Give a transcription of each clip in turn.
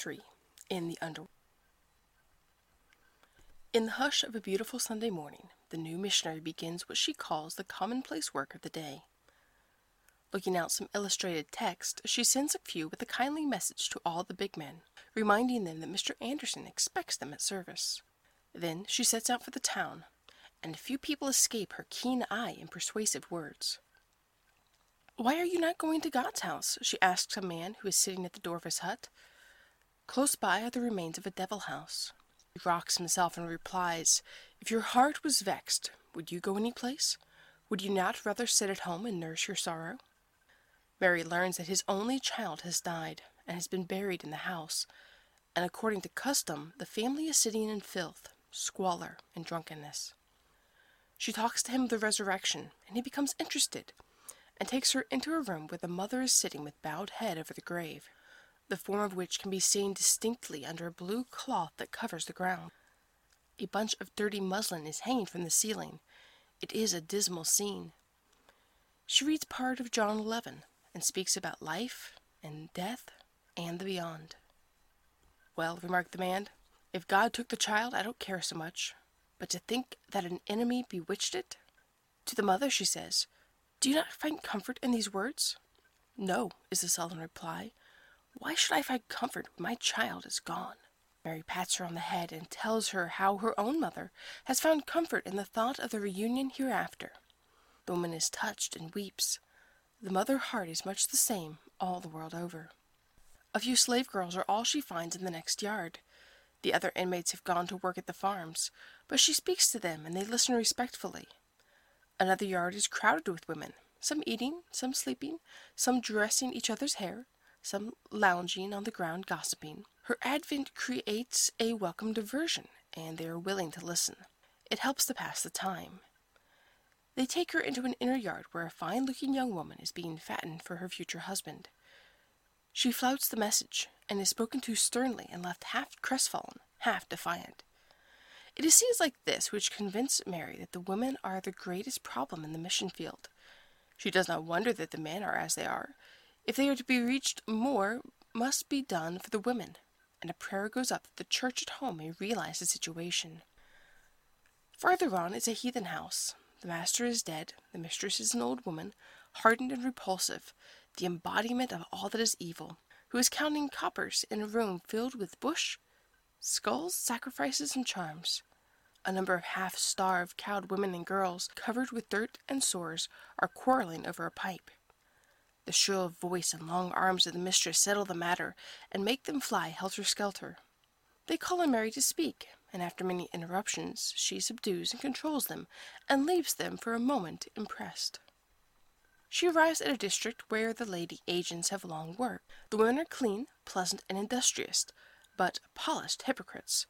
3 In the Underworld In the hush of a beautiful Sunday morning, the new missionary begins what she calls the commonplace work of the day. Looking out some illustrated text, she sends a few with a kindly message to all the big men, reminding them that Mr. Anderson expects them at service. Then she sets out for the town, and few people escape her keen eye and persuasive words. Why are you not going to God's house? she asks a man who is sitting at the door of his hut. Close by are the remains of a devil house. He rocks himself and replies, If your heart was vexed, would you go any place? Would you not rather sit at home and nurse your sorrow? Mary learns that his only child has died and has been buried in the house, and according to custom, the family is sitting in filth, squalor, and drunkenness. She talks to him of the resurrection, and he becomes interested, and takes her into a room where the mother is sitting with bowed head over the grave, the form of which can be seen distinctly under a blue cloth that covers the ground. A bunch of dirty muslin is hanging from the ceiling. It is a dismal scene. She reads part of John 11, and speaks about life and death and the beyond. Well, remarked the man, if God took the child, I don't care so much. But to think that an enemy bewitched it? To the mother, she says, Do you not find comfort in these words? No, is the sullen reply. Why should I find comfort when my child is gone? Mary pats her on the head and tells her how her own mother has found comfort in the thought of the reunion hereafter. The woman is touched and weeps. The mother heart is much the same all the world over. A few slave girls are all she finds in the next yard. The other inmates have gone to work at the farms, but she speaks to them and they listen respectfully. Another yard is crowded with women, some eating, some sleeping, some dressing each other's hair, some lounging on the ground gossiping. Her advent creates a welcome diversion, and they are willing to listen. It helps to pass the time. They take her into an inner yard where a fine looking young woman is being fattened for her future husband. She flouts the message, and is spoken to sternly and left half crestfallen, half defiant. It is scenes like this which convince Mary that the women are the greatest problem in the mission field. She does not wonder that the men are as they are. If they are to be reached, more must be done for the women, and a prayer goes up that the church at home may realize the situation. Farther on is a heathen house, the master is dead, the mistress is an old woman, hardened and repulsive, the embodiment of all that is evil, who is counting coppers in a room filled with bush, skulls, sacrifices, and charms. A number of half starved, cowed women and girls, covered with dirt and sores, are quarreling over a pipe. The shrill voice and long arms of the mistress settle the matter and make them fly helter skelter. They call on Mary to speak, and after many interruptions she subdues and controls them, and leaves them for a moment impressed. She arrives at a district where the lady agents have long worked. The women are clean, pleasant, and industrious, but polished hypocrites,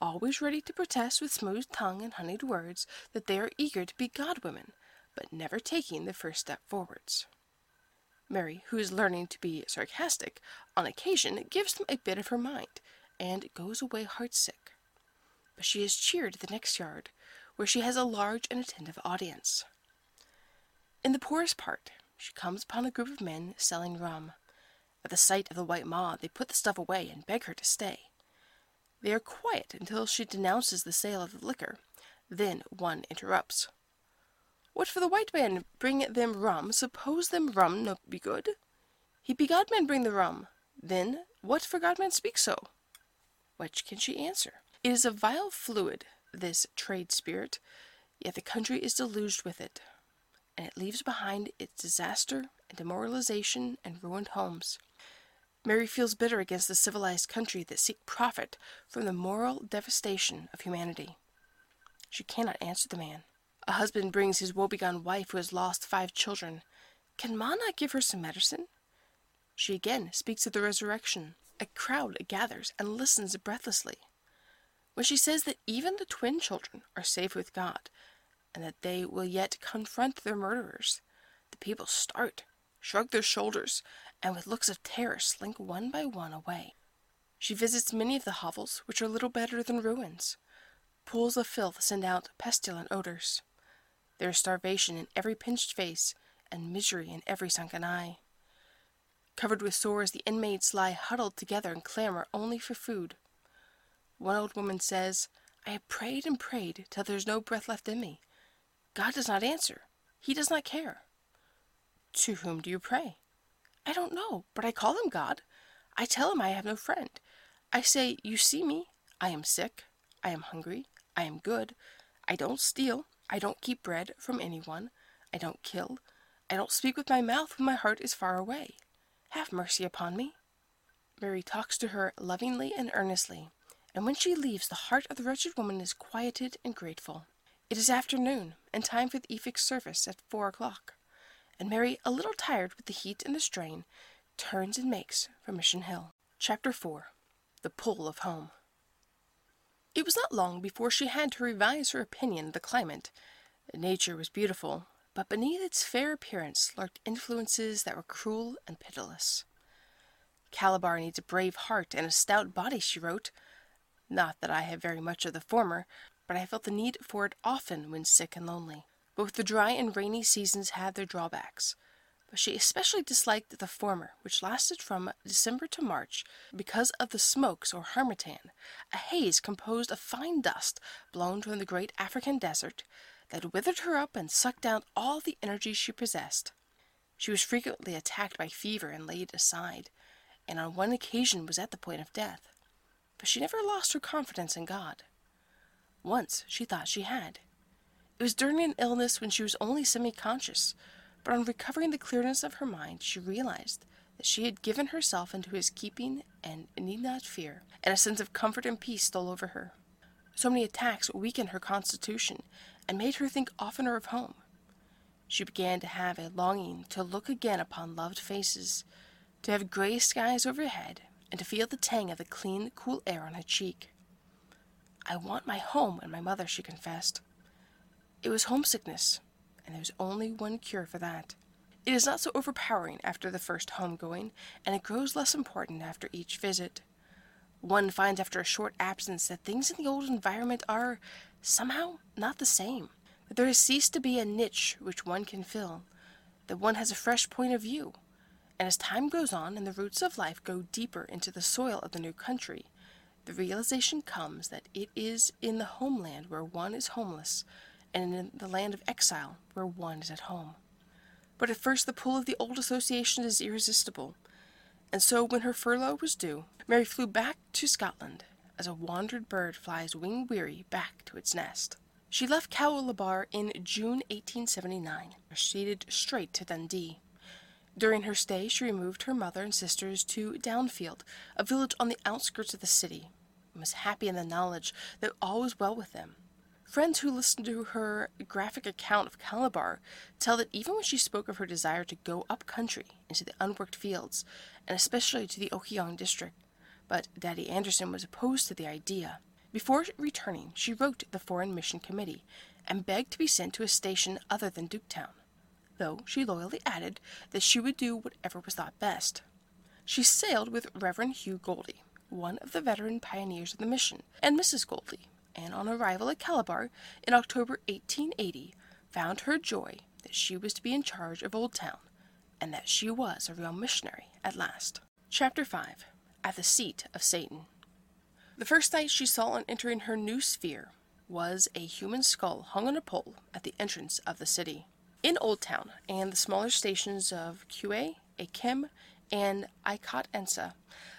always ready to protest with smooth tongue and honeyed words that they are eager to be godwomen, but never taking the first step forwards. Mary, who is learning to be sarcastic, on occasion gives them a bit of her mind, and goes away heartsick but she is cheered at the next yard, where she has a large and attentive audience. In the poorest part, she comes upon a group of men selling rum. At the sight of the white mob, they put the stuff away and beg her to stay. They are quiet until she denounces the sale of the liquor. Then one interrupts. What for the white man bring them rum, suppose them rum no be good? He be God man bring the rum. Then what for God man speak so? What can she answer? It is a vile fluid, this trade spirit, yet the country is deluged with it, and it leaves behind its disaster and demoralization and ruined homes. Mary feels bitter against the civilized country that seek profit from the moral devastation of humanity. She cannot answer the man. A husband brings his woebegone wife who has lost five children. Can Ma not give her some medicine? She again speaks of the resurrection. A crowd gathers and listens breathlessly when she says that even the twin children are safe with God and that they will yet confront their murderers, the people start, shrug their shoulders, and with looks of terror slink one by one away. She visits many of the hovels, which are little better than ruins. Pools of filth send out pestilent odors. There is starvation in every pinched face and misery in every sunken eye. Covered with sores, the inmates lie huddled together and clamor only for food. One old woman says, I have prayed and prayed till there's no breath left in me. God does not answer. He does not care. To whom do you pray? I don't know, but I call him God. I tell him I have no friend. I say, You see me. I am sick. I am hungry. I am good. I don't steal. I don't keep bread from anyone. I don't kill. I don't speak with my mouth when my heart is far away. Have mercy upon me. Mary talks to her lovingly and earnestly, and when she leaves, the heart of the wretched woman is quieted and grateful. It is afternoon, and time for the Efik service at four o'clock, and Mary, a little tired with the heat and the strain, turns and makes for Mission Hill. Chapter 4 The Pull of Home It was not long before she had to revise her opinion of the climate. Nature was beautiful, but beneath its fair appearance lurked influences that were cruel and pitiless. Calabar needs a brave heart and a stout body, she wrote. Not that I have very much of the former, but I felt the need for it often when sick and lonely. Both the dry and rainy seasons had their drawbacks, but she especially disliked the former, which lasted from December to March, because of the smokes or harmattan, a haze composed of fine dust blown from the great African desert that withered her up and sucked out all the energy she possessed. She was frequently attacked by fever and laid aside, and on one occasion was at the point of death. But she never lost her confidence in God. Once she thought she had. It was during an illness when she was only semi conscious, but on recovering the clearness of her mind, she realized that she had given herself into his keeping and need not fear, and a sense of comfort and peace stole over her. So many attacks weakened her constitution and made her think oftener of home. She began to have a longing to look again upon loved faces, to have gray skies overhead, and to feel the tang of the clean, cool air on her cheek. I want my home and my mother, she confessed. It was homesickness, and there's only one cure for that. It is not so overpowering after the first home going, and it grows less important after each visit. One finds after a short absence that things in the old environment are, somehow, not the same, that there has ceased to be a niche which one can fill, that one has a fresh point of view, and as time goes on and the roots of life go deeper into the soil of the new country, the realization comes that it is in the homeland where one is homeless, and in the land of exile where one is at home. But at first the pull of the old association is irresistible, and so when her furlough was due, Mary flew back to Scotland, as a wandered bird flies wing weary back to its nest. She left Calabar in June 1879, proceeded straight to Dundee. During her stay, she removed her mother and sisters to Downfield, a village on the outskirts of the city, and was happy in the knowledge that all was well with them. Friends who listened to her graphic account of Calabar tell that even when she spoke of her desire to go up country into the unworked fields, and especially to the Okoyong district, but Daddy Anderson was opposed to the idea. Before returning, she wrote the Foreign Mission Committee and begged to be sent to a station other than Duketown, though she loyally added that she would do whatever was thought best. She sailed with Reverend Hugh Goldie, one of the veteran pioneers of the mission, and Mrs. Goldie, and on arrival at Calabar in October 1880, found her joy that she was to be in charge of Old Town, and that she was a real missionary at last. Chapter 5 At the Seat of Satan The first sight she saw on entering her new sphere was a human skull hung on a pole at the entrance of the city. In Old Town and the smaller stations of Kue, Akim, and Ikot Ansa,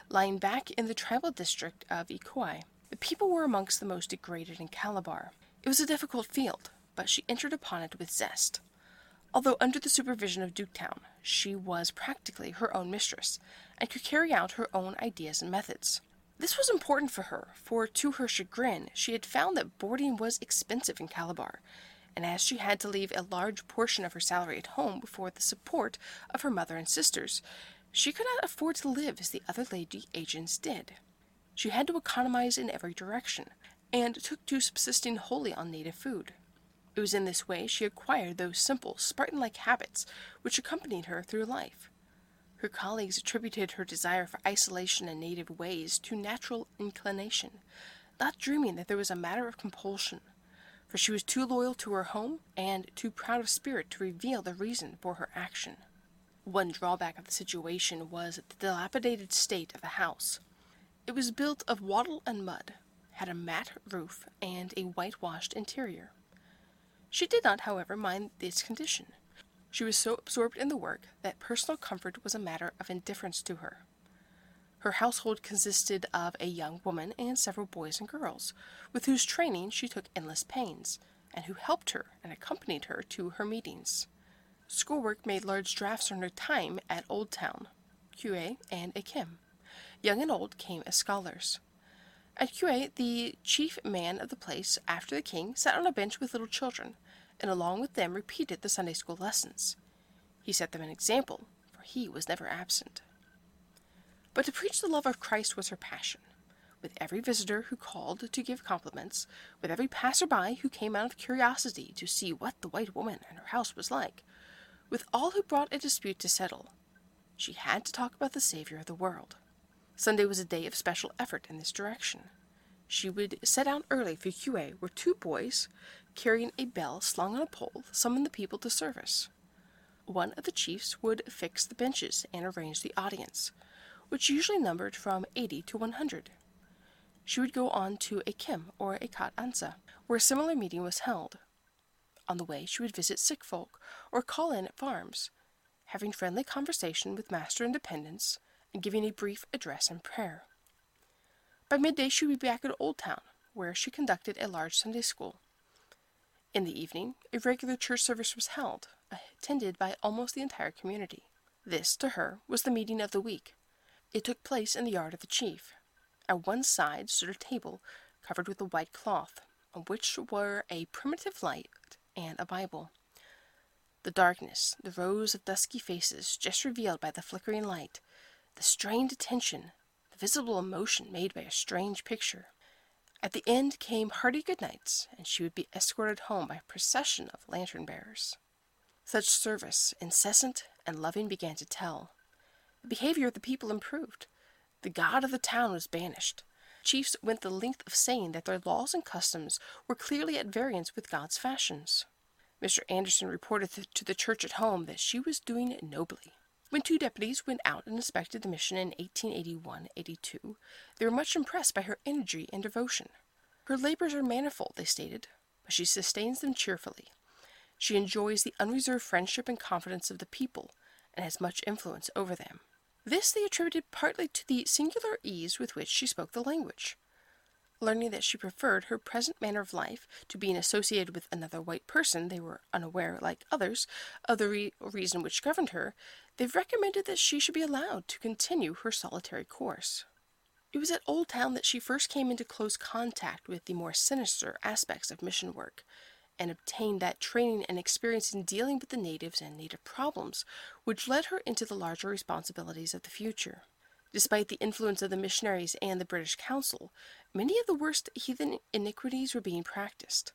lying back in the tribal district of Ikoi, the people were amongst the most degraded in Calabar. It was a difficult field, but she entered upon it with zest. Although under the supervision of Duketown, she was practically her own mistress, and could carry out her own ideas and methods. This was important for her, for to her chagrin, she had found that boarding was expensive in Calabar, and as she had to leave a large portion of her salary at home for the support of her mother and sisters, she could not afford to live as the other lady agents did. She had to economize in every direction, and took to subsisting wholly on native food. It was in this way she acquired those simple, Spartan like habits which accompanied her through life. Her colleagues attributed her desire for isolation and native ways to natural inclination, not dreaming that there was a matter of compulsion, for she was too loyal to her home and too proud of spirit to reveal the reason for her action. One drawback of the situation was the dilapidated state of the house. It was built of wattle and mud, had a mat roof, and a whitewashed interior. She did not, however, mind its condition. She was so absorbed in the work that personal comfort was a matter of indifference to her. Her household consisted of a young woman and several boys and girls, with whose training she took endless pains, and who helped her and accompanied her to her meetings. Schoolwork made large drafts on her time at Old Town, Kue, and Akim. Young and old came as scholars. At Kue, the chief man of the place, after the king, sat on a bench with little children, and along with them repeated the Sunday school lessons. He set them an example, for he was never absent. But to preach the love of Christ was her passion. With every visitor who called to give compliments, with every passer-by who came out of curiosity to see what the white woman and her house was like, with all who brought a dispute to settle, she had to talk about the Savior of the world. Sunday was a day of special effort in this direction. She would set out early for Kue, where two boys, carrying a bell slung on a pole, summoned the people to service. One of the chiefs would fix the benches and arrange the audience, which usually numbered from 80 to 100. She would go on to Akim or Ikot Ansa, where a similar meeting was held. On the way, she would visit sick folk or call in at farms, having friendly conversation with master and dependents, and giving a brief address and prayer. By midday, she would be back at Old Town, where she conducted a large Sunday school. In the evening, a regular church service was held, attended by almost the entire community. This, to her, was the meeting of the week. It took place in the yard of the chief. At one side stood a table covered with a white cloth, on which were a primitive light and a Bible. The darkness, the rows of dusky faces just revealed by the flickering light, the strained attention, the visible emotion made by a strange picture. At the end came hearty good nights, and she would be escorted home by a procession of lantern bearers. Such service, incessant and loving, began to tell. The behavior of the people improved. The god of the town was banished. Chiefs went the length of saying that their laws and customs were clearly at variance with God's fashions. Mr. Anderson reported to the church at home that she was doing nobly. When two deputies went out and inspected the mission in 1881 82, they were much impressed by her energy and devotion. Her labors are manifold, they stated, but she sustains them cheerfully. She enjoys the unreserved friendship and confidence of the people, and has much influence over them. This they attributed partly to the singular ease with which she spoke the language. Learning that she preferred her present manner of life to being associated with another white person, they were unaware, like others, of the re- reason which governed her, they've recommended that she should be allowed to continue her solitary course. It was at Old Town that she first came into close contact with the more sinister aspects of mission work, and obtained that training and experience in dealing with the natives and native problems which led her into the larger responsibilities of the future. Despite the influence of the missionaries and the British Consul, many of the worst heathen iniquities were being practiced.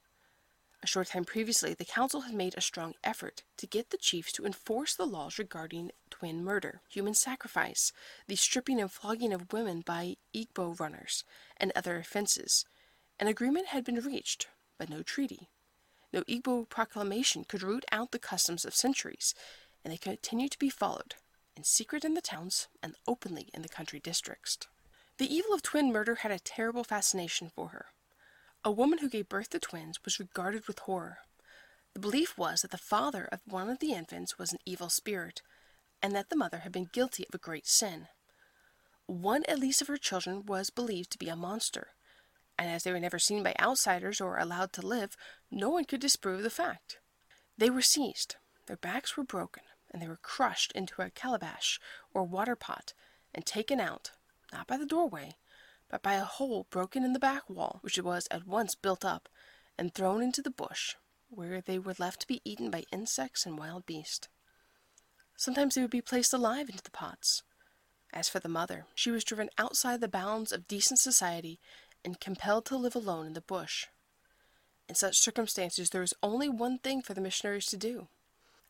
A short time previously, the Consul had made a strong effort to get the chiefs to enforce the laws regarding twin murder, human sacrifice, the stripping and flogging of women by Egbo runners, and other offenses. An agreement had been reached, but no treaty. No Egbo proclamation could root out the customs of centuries, and they continued to be followed, in secret in the towns and openly in the country districts. The evil of twin murder had a terrible fascination for her. A woman who gave birth to twins was regarded with horror. The belief was that the father of one of the infants was an evil spirit, and that the mother had been guilty of a great sin. One at least of her children was believed to be a monster, and as they were never seen by outsiders or allowed to live, no one could disprove the fact. They were seized, their backs were broken, and they were crushed into a calabash or water pot and taken out, not by the doorway, but by a hole broken in the back wall, which was at once built up, and thrown into the bush, where they were left to be eaten by insects and wild beasts. Sometimes they would be placed alive into the pots. As for the mother, she was driven outside the bounds of decent society and compelled to live alone in the bush. In such circumstances, there was only one thing for the missionaries to do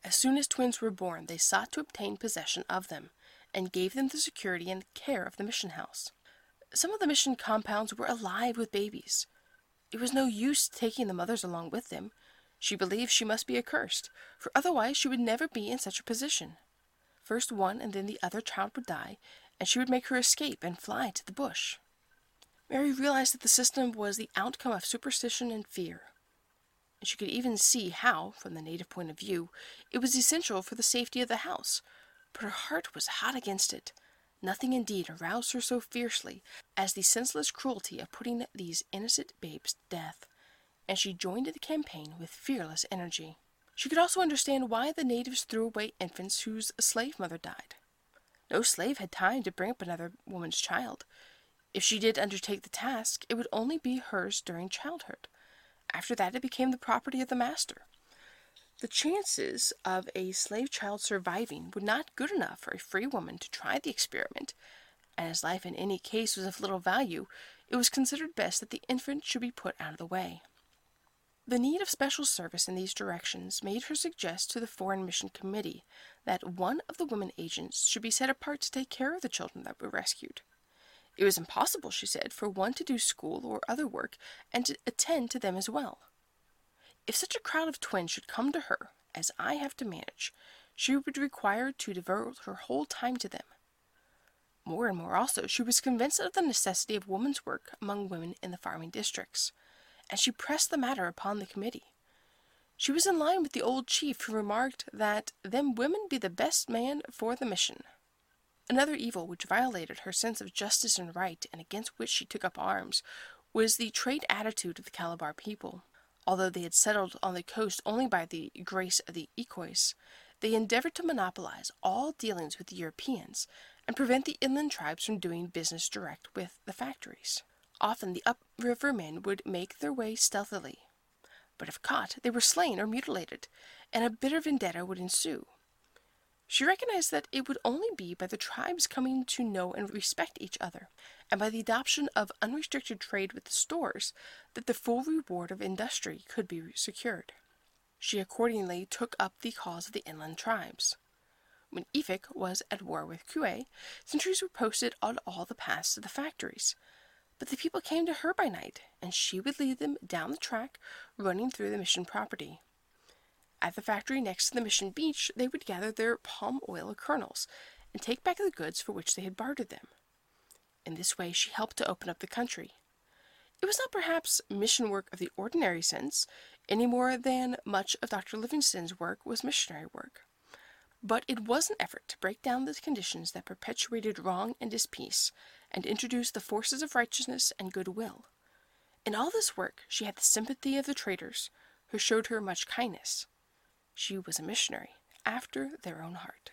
as soon as twins were born, they sought to obtain possession of them, and gave them the security and care of the mission house. Some of the mission compounds were alive with babies. It was no use taking the mothers along with them. She believed she must be accursed, for otherwise she would never be in such a position. First one and then the other child would die, and she would make her escape and fly to the bush. Mary realized that the system was the outcome of superstition and fear. And she could even see how, from the native point of view, it was essential for the safety of the house, but her heart was hot against it. Nothing indeed aroused her so fiercely as the senseless cruelty of putting these innocent babes to death, and she joined the campaign with fearless energy. She could also understand why the natives threw away infants whose slave mother died. No slave had time to bring up another woman's child. If she did undertake the task, it would only be hers during childhood. After that, it became the property of the master. The chances of a slave child surviving were not good enough for a free woman to try the experiment, and as life in any case was of little value, it was considered best that the infant should be put out of the way. The need of special service in these directions made her suggest to the Foreign Mission Committee that one of the women agents should be set apart to take care of the children that were rescued. It was impossible, she said, for one to do school or other work and to attend to them as well. If such a crowd of twins should come to her, as I have to manage, she would be required to devote her whole time to them. More and more also, she was convinced of the necessity of woman's work among women in the farming districts, and she pressed the matter upon the committee. She was in line with the old chief who remarked that them women be the best man for the mission. Another evil which violated her sense of justice and right, and against which she took up arms, was the trade attitude of the Calabar people. Although they had settled on the coast only by the grace of the Iroquois, they endeavored to monopolize all dealings with the Europeans and prevent the inland tribes from doing business direct with the factories. Often the upriver men would make their way stealthily, but if caught, they were slain or mutilated, and a bitter vendetta would ensue. She recognized that it would only be by the tribes coming to know and respect each other, and by the adoption of unrestricted trade with the stores, that the full reward of industry could be secured. She accordingly took up the cause of the inland tribes. When Efik was at war with Kue, sentries were posted on all the paths to the factories. But the people came to her by night, and she would lead them down the track running through the mission property. At the factory next to the mission beach, they would gather their palm oil kernels and take back the goods for which they had bartered them. In this way, she helped to open up the country. It was not perhaps mission work of the ordinary sense, any more than much of Dr. Livingstone's work was missionary work. But it was an effort to break down the conditions that perpetuated wrong and dispeace, and introduce the forces of righteousness and goodwill. In all this work, she had the sympathy of the traders, who showed her much kindness. She was a missionary after their own heart.